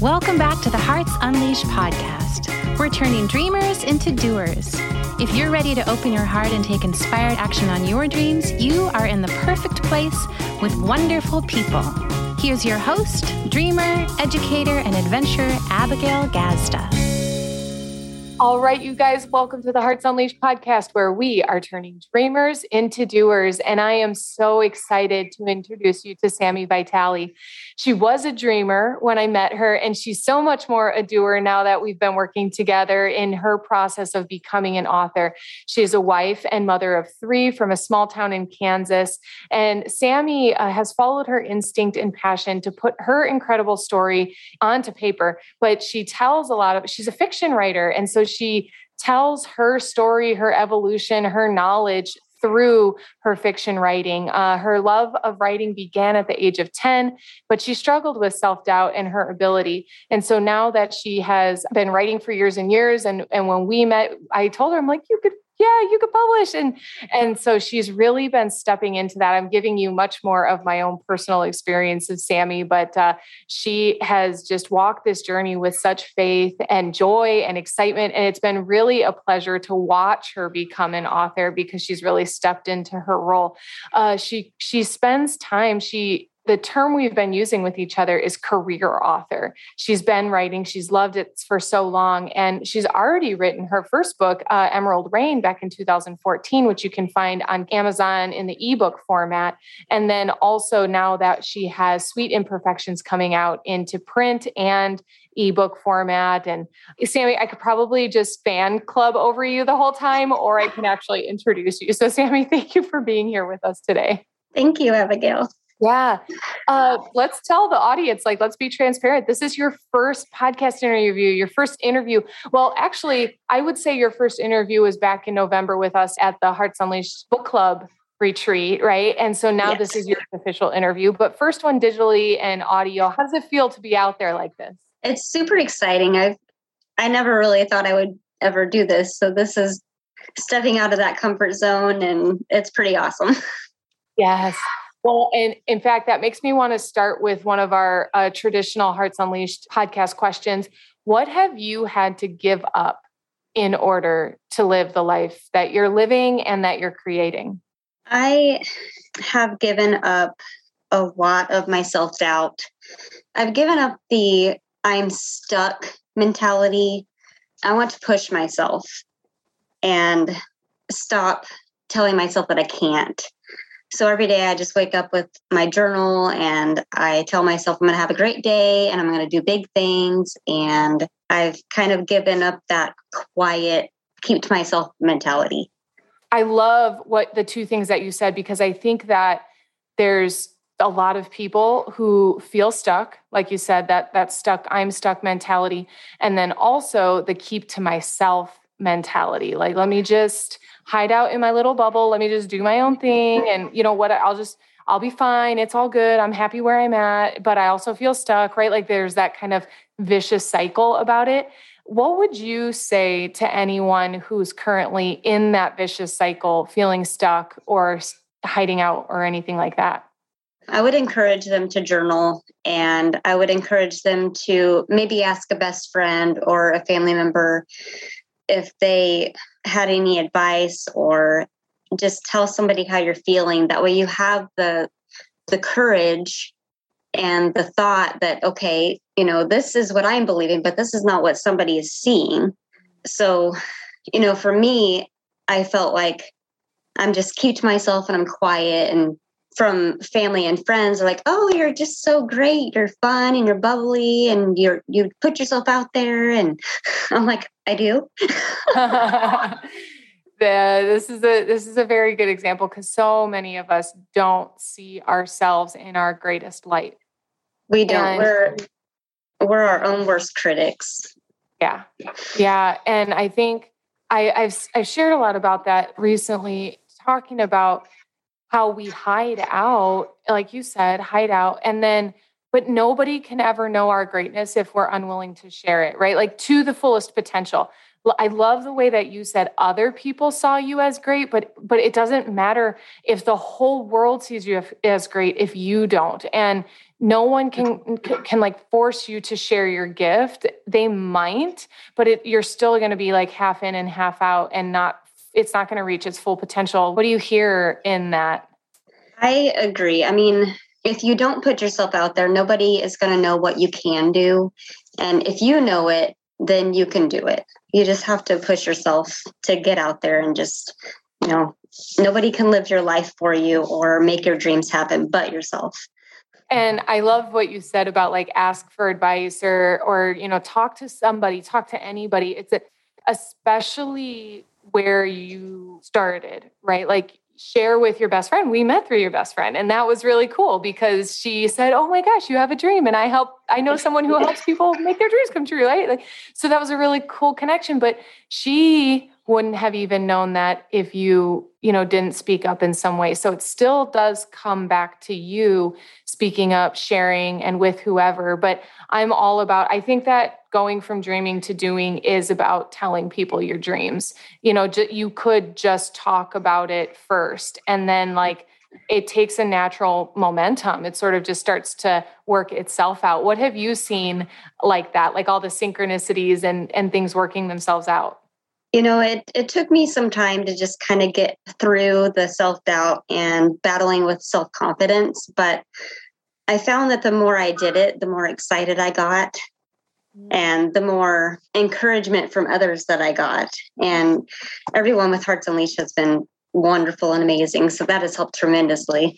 Welcome back to the Hearts Unleashed podcast. We're turning dreamers into doers. If you're ready to open your heart and take inspired action on your dreams, you are in the perfect place with wonderful people. Here's your host, dreamer, educator, and adventurer, Abigail Gazda. All right, you guys, welcome to the Hearts Unleashed podcast, where we are turning dreamers into doers. And I am so excited to introduce you to Sammie Vitale. She was a dreamer when I met her, and she's so much more a doer now that we've been working together in her process of becoming an author. She's a wife and mother of three from a small town in Kansas. And Sammie uh, has followed her instinct and passion to put her incredible story onto paper, but she tells a lot of, she's a fiction writer. And so she tells her story, her evolution, her knowledge through her fiction writing. Uh, her love of writing began at the age of 10, but she struggled with self doubt and her ability. And so now that she has been writing for years and years, and, and when we met, I told her, I'm like, you could yeah you could publish and and so she's really been stepping into that. I'm giving you much more of my own personal experience of sammie but uh, she has just walked this journey with such faith and joy and excitement and it's been really a pleasure to watch her become an author because she's really stepped into her role. Uh, she she spends time she the term we've been using with each other is career author. She's been writing, she's loved it for so long, and she's already written her first book, uh, Emerald Rain, back in 2014, which you can find on Amazon in the ebook format. And then also now that she has Sweet Imperfections coming out into print and ebook format. And Sammie, I could probably just fan club over you the whole time, or I can actually introduce you. So, Sammie, thank you for being here with us today. Thank you, Abigail. Yeah. Uh, let's tell the audience, like, let's be transparent. This is your first podcast interview, your first interview. Well, actually, I would say your first interview was back in November with us at the Hearts Unleashed Book Club retreat, right? And so now yes. this is your official interview, but first one digitally and audio. How does it feel to be out there like this? It's super exciting. I've I never really thought I would ever do this. So this is stepping out of that comfort zone and it's pretty awesome. Yes. Well, and in fact, that makes me want to start with one of our uh, traditional Hearts Unleashed podcast questions. What have you had to give up in order to live the life that you're living and that you're creating? I have given up a lot of my self doubt. I've given up the I'm stuck mentality. I want to push myself and stop telling myself that I can't. So every day I just wake up with my journal and I tell myself I'm going to have a great day and I'm going to do big things. And I've kind of given up that quiet, keep to myself mentality. I love what the two things that you said because I think that there's a lot of people who feel stuck like you said that that stuck i'm stuck mentality and then also the keep to myself mentality like let me just hide out in my little bubble. Let me just do my own thing. And you know what? I'll just, I'll be fine. It's all good. I'm happy where I'm at, but I also feel stuck, right? Like there's that kind of vicious cycle about it. What would you say to anyone who's currently in that vicious cycle, feeling stuck or hiding out or anything like that? I would encourage them to journal and I would encourage them to maybe ask a best friend or a family member if they had any advice or just tell somebody how you're feeling that way you have the the courage and the thought that okay you know this is what i'm believing but this is not what somebody is seeing. So you know for me i felt like i'm just keep to myself and i'm quiet and from family and friends are like oh you're just so great you're fun and you're bubbly and you're you put yourself out there and i'm like i do the, this is a this is a very good example because so many of us don't see ourselves in our greatest light. We don't. And, we're we're our own worst critics. Yeah, yeah, and I think I, I've I've shared a lot about that recently, talking about how we hide out, like you said, hide out, and then but nobody can ever know our greatness if we're unwilling to share it, right? Like to the fullest potential. I love the way that you said other people saw you as great, but but it doesn't matter if the whole world sees you as great if you don't. And no one can can like force you to share your gift. They might, but it, you're still going to be like half in and half out and not it's not going to reach its full potential. What do you hear in that? I agree. I mean, if you don't put yourself out there, nobody is going to know what you can do. And if you know it, then you can do it. You just have to push yourself to get out there and just, you know, nobody can live your life for you or make your dreams happen but yourself. And I love what you said about like ask for advice or or you know talk to somebody, talk to anybody. It's a, especially where you started, right? Like share with your best friend. We met through your best friend. And that was really cool because she said, Oh my gosh, you have a dream. And I help, I know someone who helps people make their dreams come true, right? Like, so that was a really cool connection. But she wouldn't have even known that if you you know didn't speak up in some way so it still does come back to you speaking up sharing and with whoever. But i'm all about i think that going from dreaming to doing is about telling people your dreams. You know you could just talk about it first and then like it takes a natural momentum. It sort of just starts to work itself out. What have you seen like that like all the synchronicities and and things working themselves out? You know, it, it took me some time to just kind of get through the self doubt and battling with self confidence. But I found that the more I did it, the more excited I got mm. and the more encouragement from others that I got. And everyone with Hearts Unleashed has been wonderful and amazing. So that has helped tremendously.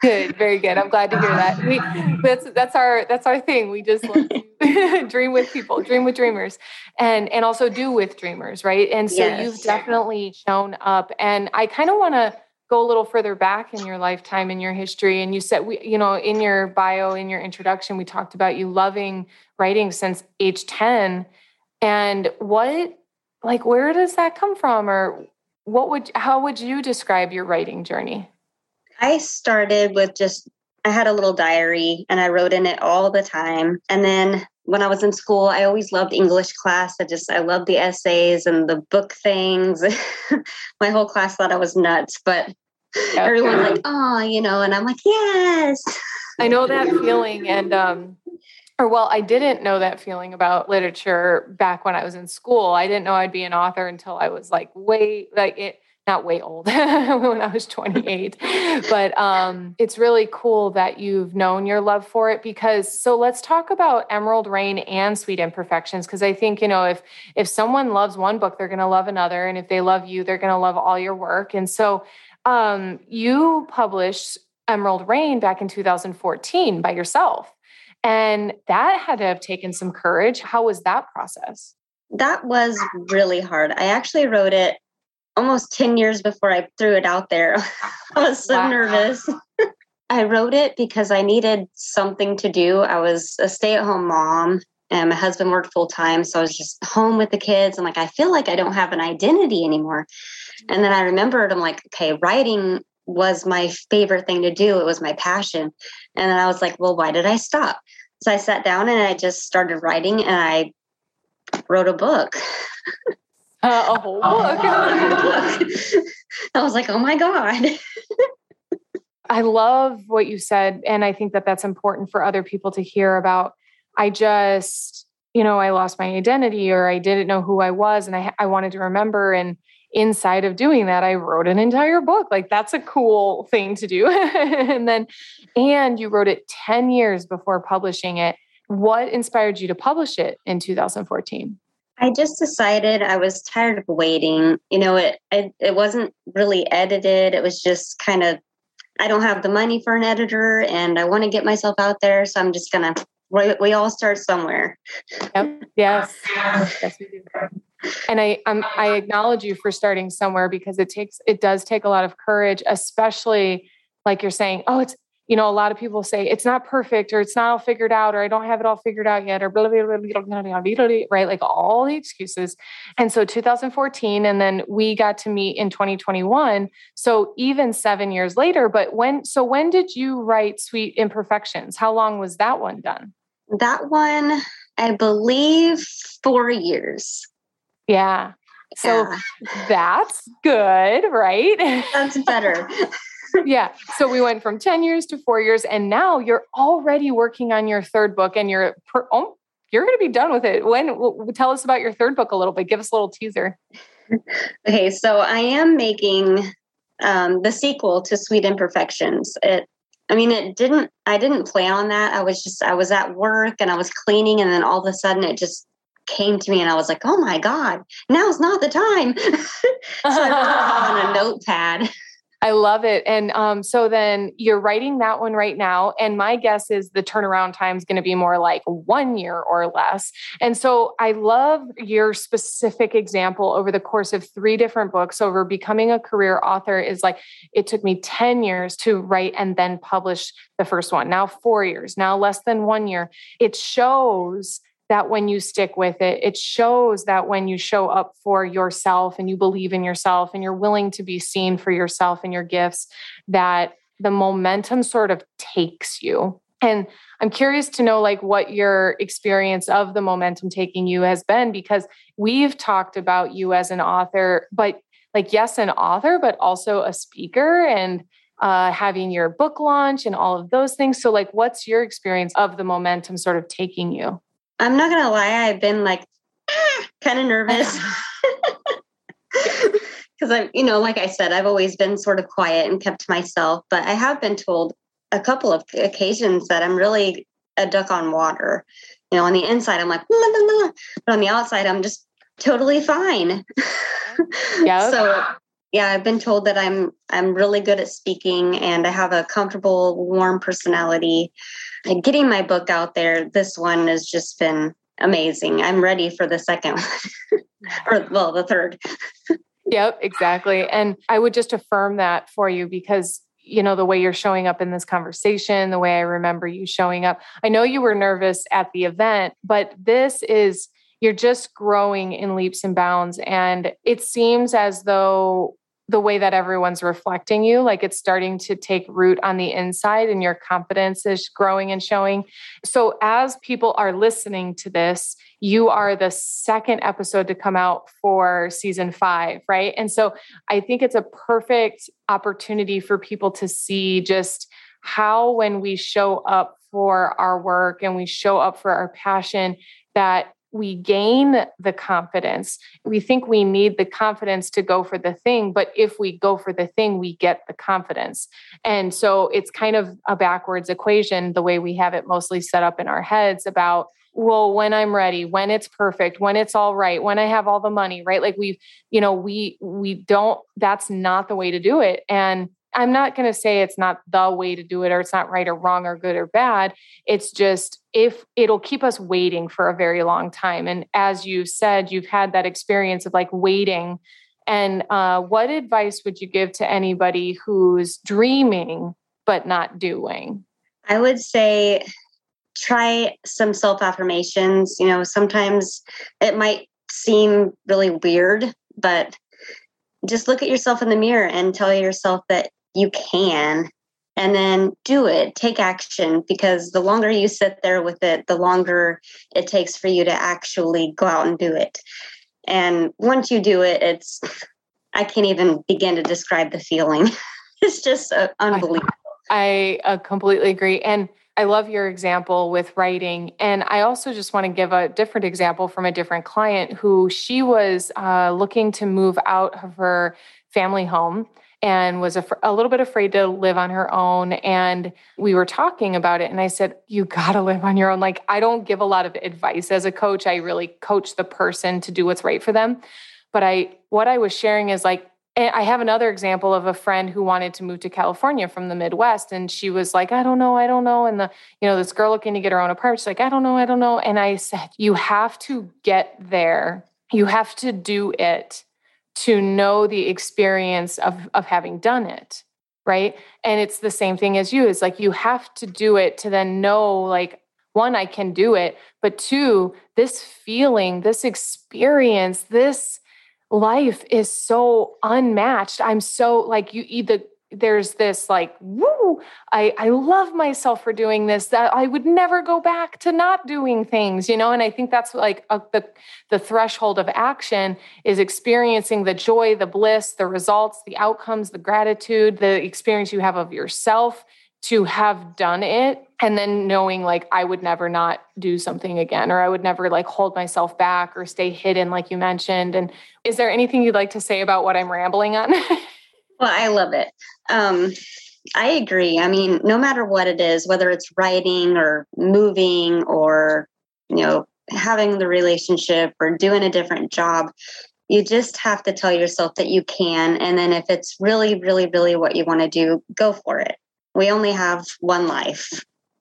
Good, very good. I'm glad to hear that. We that's that's our that's our thing. We just dream with people, dream with dreamers, and and also do with dreamers, right? And so yes. you've definitely shown up. And I kind of want to go a little further back in your lifetime in your history. And you said we, you know, in your bio, in your introduction, we talked about you loving writing since age 10. And what like where does that come from? Or what would how would you describe your writing journey? I started with just, I had a little diary and I wrote in it all the time. And then when I was in school, I always loved English class. I just, I loved the essays and the book things. My whole class thought I was nuts, but yep. everyone like, oh, you know, and I'm like, yes. I know that feeling. And, um, or well, I didn't know that feeling about literature back when I was in school. I didn't know I'd be an author until I was like way like it not way old when I was 28. but um, it's really cool that you've known your love for it because so let's talk about Emerald Rain and Sweet Imperfections because I think, you know, if if someone loves one book, they're going to love another and if they love you, they're going to love all your work. And so um, you published Emerald Rain back in 2014 by yourself. And that had to have taken some courage. How was that process? That was really hard. I actually wrote it almost 10 years before I threw it out there. I was so wow. nervous. I wrote it because I needed something to do. I was a stay at home mom and my husband worked full time. So I was just home with the kids. I'm like, I feel like I don't have an identity anymore. And then I remembered, I'm like, okay, writing was my favorite thing to do. It was my passion. And then I was like, well, why did I stop? So I sat down and I just started writing and I wrote a book. Uh, a whole book. I was like, oh my God. I love what you said. And I think that that's important for other people to hear about. I just, you know, I lost my identity or I didn't know who I was and I, I wanted to remember. And inside of doing that, I wrote an entire book. Like, that's a cool thing to do. and then, and you wrote it 10 years before publishing it. What inspired you to publish it in 2014? I just decided I was tired of waiting. You know, it it, it wasn't really edited. It was just kind of I don't have the money for an editor, and I want to get myself out there, so I'm just gonna. We, we all start somewhere. Yep. Yes. yes, we do. And I I'm, I acknowledge you for starting somewhere because it takes it does take a lot of courage, especially like you're saying. Oh, it's you know, a lot of people say it's not perfect or it's not all figured out or I don't have it all figured out yet or blah, blah, blah, blah, blah, blah, blah, blah right? Like all the excuses. And so 2014, and then we got to meet in 2021. So even seven years later, but when, so when did you write Sweet Imperfections? How long was that one done? That one, I believe four years. Yeah. So yeah. that's good, right? That's better. yeah. So we went from 10 years to four years, and now you're already working on your third book and you're, per, oh, you're going to be done with it. When tell us about your third book a little bit. Give us a little teaser. Okay. So I am making um, the sequel to Sweet Imperfections. It, I mean, it didn't, I didn't plan on that. I was just, I was at work and I was cleaning and then all of a sudden it just came to me and I was like, oh my God, now's not the time. so I wrote on a notepad. I love it. And um, so then you're writing that one right now. And my guess is the turnaround time is going to be more like one year or less. And so I love your specific example over the course of three different books over becoming a career author is like, it took me 10 years to write and then publish the first one. Now, four years, now less than one year. It shows that when you stick with it, it shows that when you show up for yourself and you believe in yourself and you're willing to be seen for yourself and your gifts, that the momentum sort of takes you. And I'm curious to know like what your experience of the momentum taking you has been because we've talked about you as an author, but like yes, an author, but also a speaker and uh, having your book launch and all of those things. So, like, what's your experience of the momentum sort of taking you? I'm not gonna lie, I've been like ah, kind of nervous. Because I'm, you know, like I said, I've always been sort of quiet and kept to myself, but I have been told a couple of occasions that I'm really a duck on water. You know, on the inside, I'm like, la, la, la. but on the outside, I'm just totally fine. Yeah. so yeah, I've been told that I'm I'm really good at speaking and I have a comfortable, warm personality. And getting my book out there, this one has just been amazing. I'm ready for the second one. or well, the third. yep, exactly. And I would just affirm that for you because you know the way you're showing up in this conversation, the way I remember you showing up. I know you were nervous at the event, but this is you're just growing in leaps and bounds. And it seems as though the way that everyone's reflecting you, like it's starting to take root on the inside and your confidence is growing and showing. So, as people are listening to this, you are the second episode to come out for season five, right? And so, I think it's a perfect opportunity for people to see just how, when we show up for our work and we show up for our passion, that we gain the confidence. We think we need the confidence to go for the thing, but if we go for the thing, we get the confidence. And so it's kind of a backwards equation, the way we have it mostly set up in our heads about well when i'm ready when it's perfect when it's all right when i have all the money right like we you know we we don't that's not the way to do it and I'm not going to say it's not the way to do it or it's not right or wrong or good or bad. It's just if it'll keep us waiting for a very long time. And as you said, you've had that experience of like waiting. And uh, what advice would you give to anybody who's dreaming but not doing? I would say try some self affirmations. You know, sometimes it might seem really weird, but just look at yourself in the mirror and tell yourself that you can and then do it. Take action because the longer you sit there with it the longer it takes for you to actually go out and do it. And once you do it it's i can't even begin to describe the feeling. It's just uh, unbelievable. I, I uh, completely agree and I love your example with writing. And I also just want to give a different example from a different client who she was uh, looking to move out of her family home and was a, a little bit afraid to live on her own. And we were talking about it. And I said, You got to live on your own. Like, I don't give a lot of advice as a coach. I really coach the person to do what's right for them. But I, what I was sharing is like, I have another example of a friend who wanted to move to California from the Midwest. And she was like, I don't know, I don't know. And the, you know, this girl looking to get her own apartment, she's like, I don't know, I don't know. And I said, You have to get there. You have to do it to know the experience of of having done it right? And it's the same thing as you it's like you have to do it to then know like one i can do it but two this feeling this experience this life is so unmatched. I'm so like you either there's this like woo I, I love myself for doing this that i would never go back to not doing things you know and i think that's like a, the the threshold of action is experiencing the joy the bliss the results the outcomes the gratitude the experience you have of yourself to have done it and then knowing like i would never not do something again or i would never like hold myself back or stay hidden like you mentioned and is there anything you'd like to say about what i'm rambling on Well, I love it. Um, I agree. I mean, no matter what it is, whether it's writing or moving or, you know, having the relationship or doing a different job, you just have to tell yourself that you can. And then if it's really, really, really what you want to do, go for it. We only have one life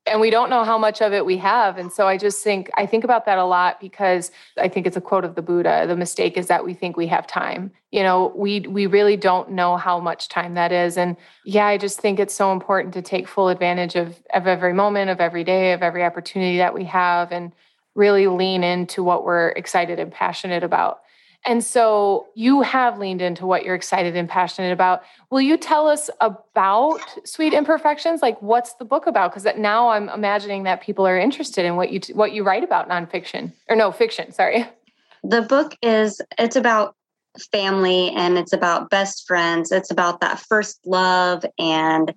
and we don't know how much of it we have. And so i just think i think about that a lot because i think it's a quote of the buddha the mistake is that we think we have time. You know we we really don't know how much time that is. And yeah i just think it's so important to take full advantage of of every moment of every day of every opportunity that we have and really lean into what we're excited and passionate about and so you have leaned into what you're excited and passionate about. Will you tell us about Sweet Imperfections? Like what's the book about? Because now I'm imagining that people are interested in what you what you write about nonfiction or no fiction. Sorry. The book is it's about family and it's about best friends. It's about that first love and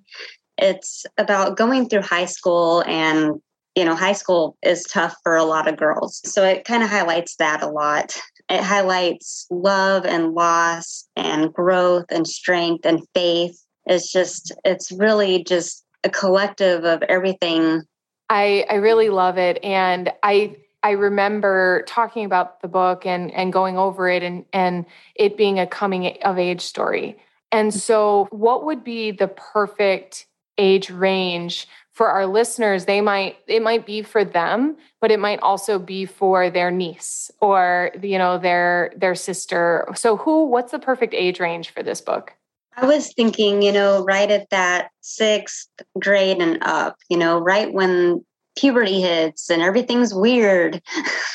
it's about going through high school and you know high school is tough for a lot of girls so it kind of highlights that a lot it highlights love and loss and growth and strength and faith. It's just, it's really just a collective of everything. I, I really love it. And I, I remember talking about the book and, and going over it and, and it being a coming of age story. And so, what would be the perfect age range for our listeners they might it might be for them but it might also be for their niece or you know their their sister. So who what's the perfect age range for this book? I was thinking you know right at that sixth grade and up you know right when puberty hits and everything's weird.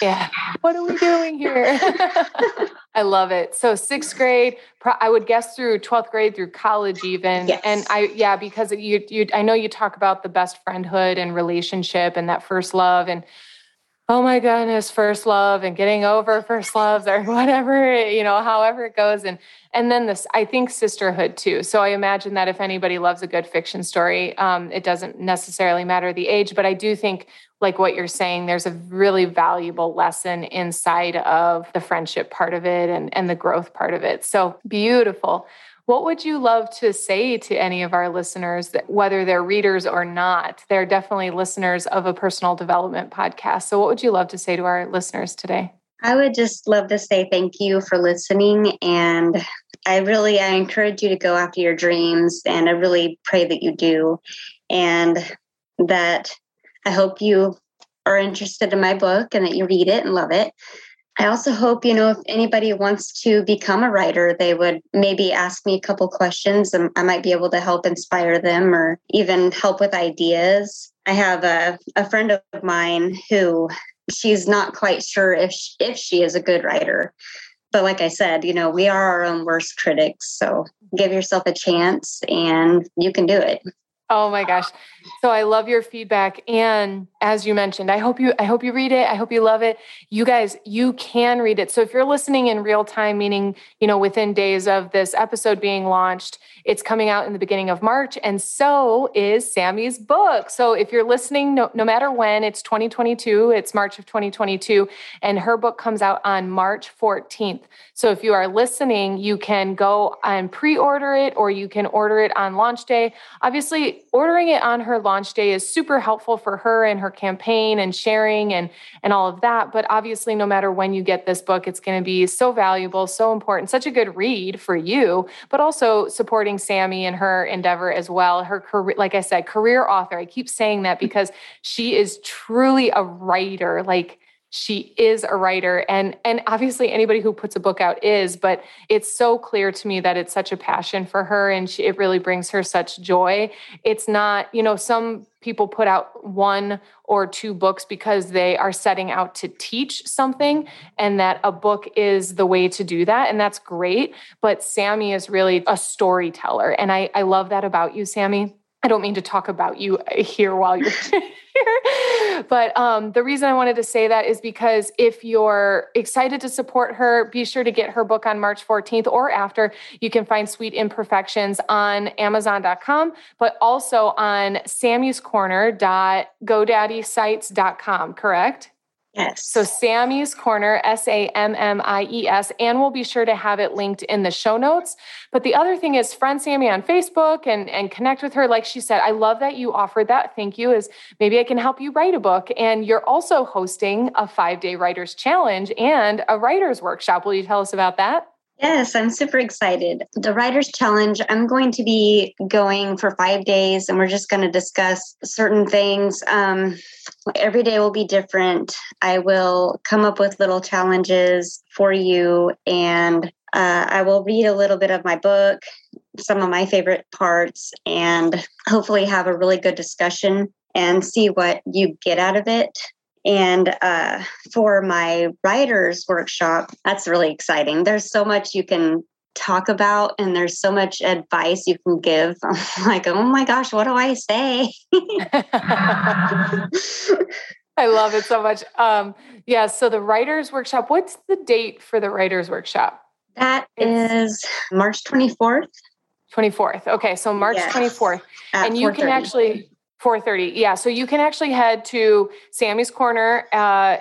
Yeah. What are we doing here? I love it. So sixth grade, I would guess through 12th grade through college even. Yes. And I, yeah, because you, you, I know you talk about the best friendhood and relationship and that first love and oh my goodness first love and getting over first loves or whatever you know however it goes. And and then this i think sisterhood too. So i imagine that if anybody loves a good fiction story um, it doesn't necessarily matter the age but i do think like what you're saying there's a really valuable lesson inside of the friendship part of it and and the growth part of it. So beautiful what would you love to say to any of our listeners, that, whether they're readers or not? They're definitely listeners of a personal development podcast. So, what would you love to say to our listeners today? I would just love to say thank you for listening. And I really I encourage you to go after your dreams. And I really pray that you do. And that I hope you are interested in my book and that you read it and love it. I also hope, you know, if anybody wants to become a writer, they would maybe ask me a couple questions and I might be able to help inspire them or even help with ideas. I have a, a friend of mine who she's not quite sure if she, if she is a good writer. But like I said, you know, we are our own worst critics. So give yourself a chance and you can do it. Oh my gosh. So I love your feedback and as you mentioned, I hope you I hope you read it. I hope you love it. You guys, you can read it. So if you're listening in real time meaning, you know, within days of this episode being launched, it's coming out in the beginning of March and so is Sammie's book. So if you're listening no, no matter when, it's 2022, it's March of 2022 and her book comes out on March 14th. So if you are listening, you can go and pre-order it or you can order it on launch day. Obviously, ordering it on her launch day is super helpful for her and her campaign and sharing and and all of that but obviously no matter when you get this book it's going to be so valuable so important such a good read for you but also supporting sammie and her endeavor as well her career like i said career author. I keep saying that mm-hmm. because she is truly a writer. Like she is a writer and and obviously anybody who puts a book out is but it's so clear to me that it's such a passion for her and she, it really brings her such joy. It's not you know some people put out one or two books because they are setting out to teach something and that a book is the way to do that and that's great but sammie is really a storyteller and i, I love that about you sammie I don't mean to talk about you here while you're here, but um, the reason I wanted to say that is because if you're excited to support her, be sure to get her book on March 14th or after. You can find Sweet Imperfections on Amazon.com, but also on Sammie's Corner.godaddysites.com, correct? Yes. So Sammie's Corner, S A M M I E S, and we'll be sure to have it linked in the show notes. But the other thing is friend Sammie on Facebook and, and connect with her. Like she said, I love that you offered that. Thank you. Is maybe I can help you write a book. And you're also hosting a five day writers challenge and a writers workshop. Will you tell us about that? Yes, I'm super excited. The Writers Challenge, I'm going to be going for five days and we're just going to discuss certain things. Um, every day will be different. I will come up with little challenges for you and uh, I will read a little bit of my book, some of my favorite parts, and hopefully have a really good discussion and see what you get out of it. And uh, for my writers workshop, that's really exciting. There's so much you can talk about, and there's so much advice you can give. I'm like, oh my gosh, what do I say? I love it so much. Um, yeah. So the writers workshop. What's the date for the writers workshop? That it's is March 24th. 24th. Okay. So March yes, 24th. And you can actually 4.30 yeah so you can actually head to sammie's corner uh,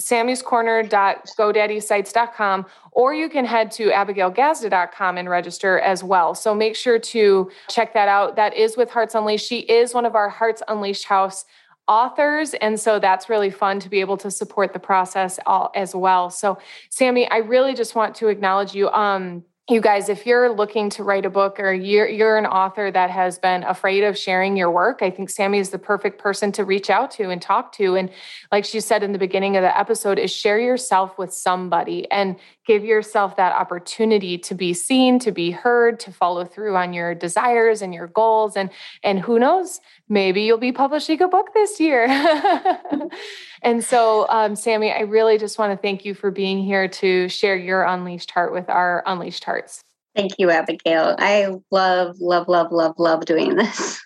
sammie's corner.godaddysites.com or you can head to abigailgazda.com and register as well. So make sure to check that out. That is with hearts unleashed. She is one of our hearts unleashed house authors and so that's really fun to be able to support the process all, as well. So sammie i really just want to acknowledge you. Um, you guys, if you're looking to write a book or you're, you're an author that has been afraid of sharing your work, I think Sammie is the perfect person to reach out to and talk to. And like she said in the beginning of the episode, is share yourself with somebody and give yourself that opportunity to be seen, to be heard, to follow through on your desires and your goals. And, and who knows, maybe you'll be publishing a book this year. and so, um, Sammie, I really just want to thank you for being here to share your unleashed heart with our unleashed hearts. Thank you, Abigail. I love, love, love, love, love doing this.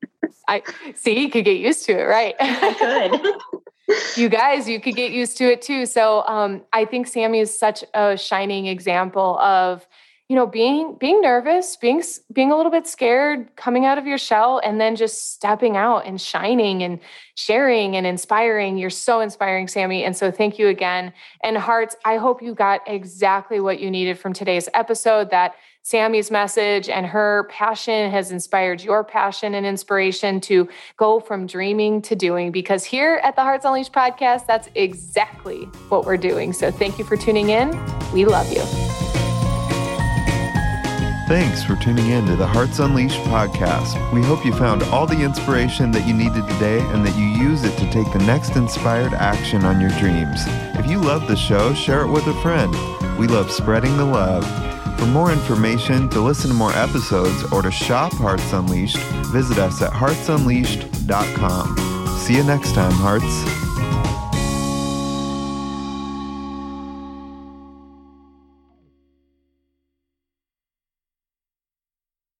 I see you could get used to it, right? I could. you guys, you could get used to it too. So um, I think Sammie is such a shining example of you know being being nervous being being a little bit scared coming out of your shell and then just stepping out and shining and sharing and inspiring. You're so inspiring sammie. And so thank you again. And hearts i hope you got exactly what you needed from today's episode that sammie's message and her passion has inspired your passion and inspiration to go from dreaming to doing because here at the hearts unleashed podcast that's exactly what we're doing so thank you for tuning in we love you Thanks for tuning in to the Hearts Unleashed podcast. We hope you found all the inspiration that you needed today and that you use it to take the next inspired action on your dreams. If you love the show, share it with a friend. We love spreading the love. For more information, to listen to more episodes, or to shop Hearts Unleashed, visit us at heartsunleashed.com. See you next time, Hearts.